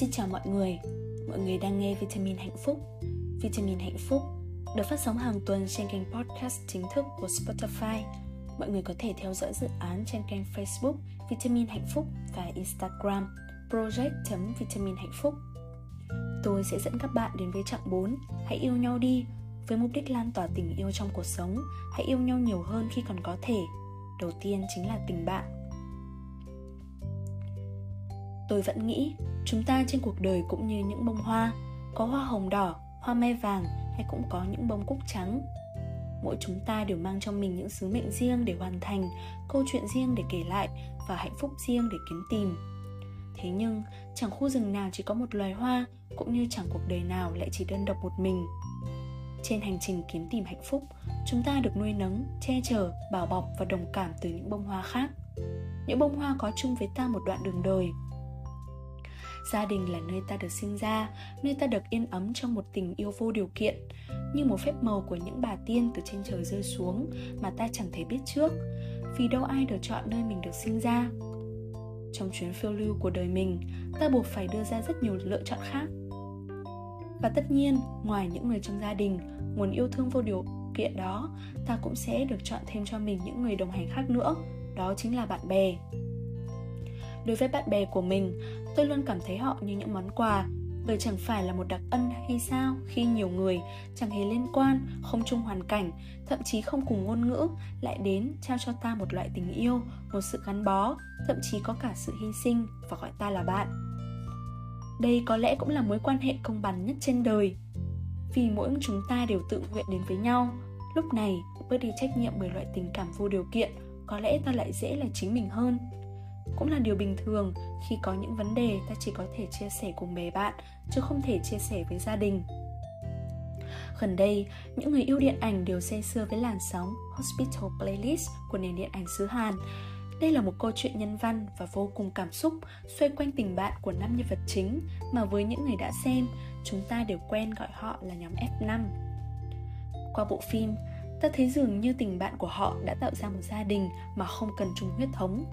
Xin chào mọi người, mọi người đang nghe Vitamin Hạnh Phúc. Vitamin Hạnh Phúc được phát sóng hàng tuần trên kênh podcast chính thức của Spotify. Mọi người có thể theo dõi dự án trên kênh Facebook Vitamin Hạnh Phúc và Instagram project.vitamin hạnh phúc. Tôi sẽ dẫn các bạn đến với chặng 4 Hãy yêu nhau đi. Với mục đích lan tỏa tình yêu trong cuộc sống hãy yêu nhau nhiều hơn khi còn có thể. Đầu tiên chính là tình bạn tôi vẫn nghĩ chúng ta trên cuộc đời cũng như những bông hoa, có hoa hồng đỏ, hoa me vàng hay cũng có những bông cúc trắng. Mỗi chúng ta đều mang trong mình những sứ mệnh riêng để hoàn thành, câu chuyện riêng để kể lại và hạnh phúc riêng để kiếm tìm. Thế nhưng, chẳng khu rừng nào chỉ có một loài hoa, cũng như chẳng cuộc đời nào lại chỉ đơn độc một mình. Trên hành trình kiếm tìm hạnh phúc, chúng ta được nuôi nấng, che chở, bảo bọc và đồng cảm từ những bông hoa khác. Những bông hoa có chung với ta một đoạn đường đời gia đình là nơi ta được sinh ra, nơi ta được yên ấm trong một tình yêu vô điều kiện. Như một phép màu của những bà tiên từ trên trời rơi xuống mà ta chẳng thể biết trước. Vì đâu ai được chọn nơi mình được sinh ra? Trong chuyến phiêu lưu của đời mình, ta buộc phải đưa ra rất nhiều lựa chọn khác. Và tất nhiên, ngoài những người trong gia đình, nguồn yêu thương vô điều kiện đó, ta cũng sẽ được chọn thêm cho mình những người đồng hành khác nữa, đó chính là bạn bè. Đối với bạn bè của mình tôi luôn cảm thấy họ như những món quà. Bởi chẳng phải là một đặc ân hay sao? Khi nhiều người, chẳng hề liên quan, không chung hoàn cảnh, thậm chí không cùng ngôn ngữ, lại đến trao cho ta một loại tình yêu, một sự gắn bó, thậm chí có cả sự hy sinh và gọi ta là bạn. Đây có lẽ cũng là mối quan hệ công bằng nhất trên đời. Vì mỗi chúng ta đều tự nguyện đến với nhau. Lúc này, bớt đi trách nhiệm bởi loại tình cảm vô điều kiện, có lẽ ta lại dễ là chính mình hơn cũng là điều bình thường khi có những vấn đề ta chỉ có thể chia sẻ cùng bè bạn chứ không thể chia sẻ với gia đình Gần đây, những người yêu điện ảnh đều say sưa với làn sóng Hospital Playlist của nền điện ảnh xứ Hàn đây là một câu chuyện nhân văn và vô cùng cảm xúc xoay quanh tình bạn của năm nhân vật chính mà với những người đã xem, chúng ta đều quen gọi họ là nhóm F5. Qua bộ phim, ta thấy dường như tình bạn của họ đã tạo ra một gia đình mà không cần chung huyết thống.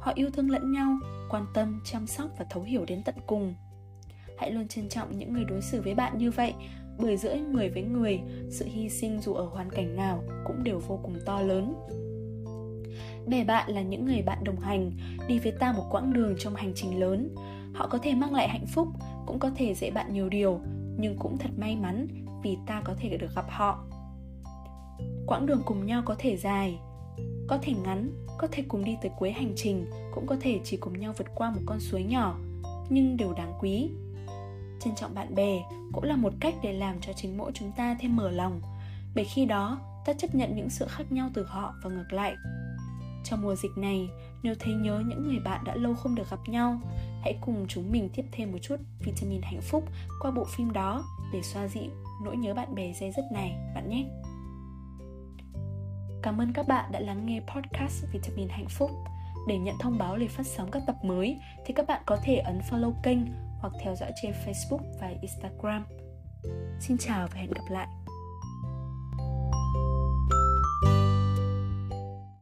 Họ yêu thương lẫn nhau, quan tâm, chăm sóc và thấu hiểu đến tận cùng. Hãy luôn trân trọng những người đối xử với bạn như vậy, bởi giữa người với người, sự hy sinh dù ở hoàn cảnh nào cũng đều vô cùng to lớn. Bè bạn là những người bạn đồng hành, đi với ta một quãng đường trong hành trình lớn. Họ có thể mang lại hạnh phúc, cũng có thể dạy bạn nhiều điều, nhưng cũng thật may mắn vì ta có thể được gặp họ. Quãng đường cùng nhau có thể dài, có thể ngắn, có thể cùng đi tới cuối hành trình, cũng có thể chỉ cùng nhau vượt qua một con suối nhỏ, nhưng đều đáng quý. Trân trọng bạn bè cũng là một cách để làm cho chính mỗi chúng ta thêm mở lòng, bởi khi đó ta chấp nhận những sự khác nhau từ họ và ngược lại trong mùa dịch này, nếu thấy nhớ những người bạn đã lâu không được gặp nhau, hãy cùng chúng mình tiếp thêm một chút vitamin hạnh phúc qua bộ phim đó để xoa dịu nỗi nhớ bạn bè dây dứt này bạn nhé. Cảm ơn các bạn đã lắng nghe podcast Vitamin Hạnh Phúc. Để nhận thông báo về phát sóng các tập mới, thì các bạn có thể ấn follow kênh hoặc theo dõi trên Facebook và Instagram. Xin chào và hẹn gặp lại.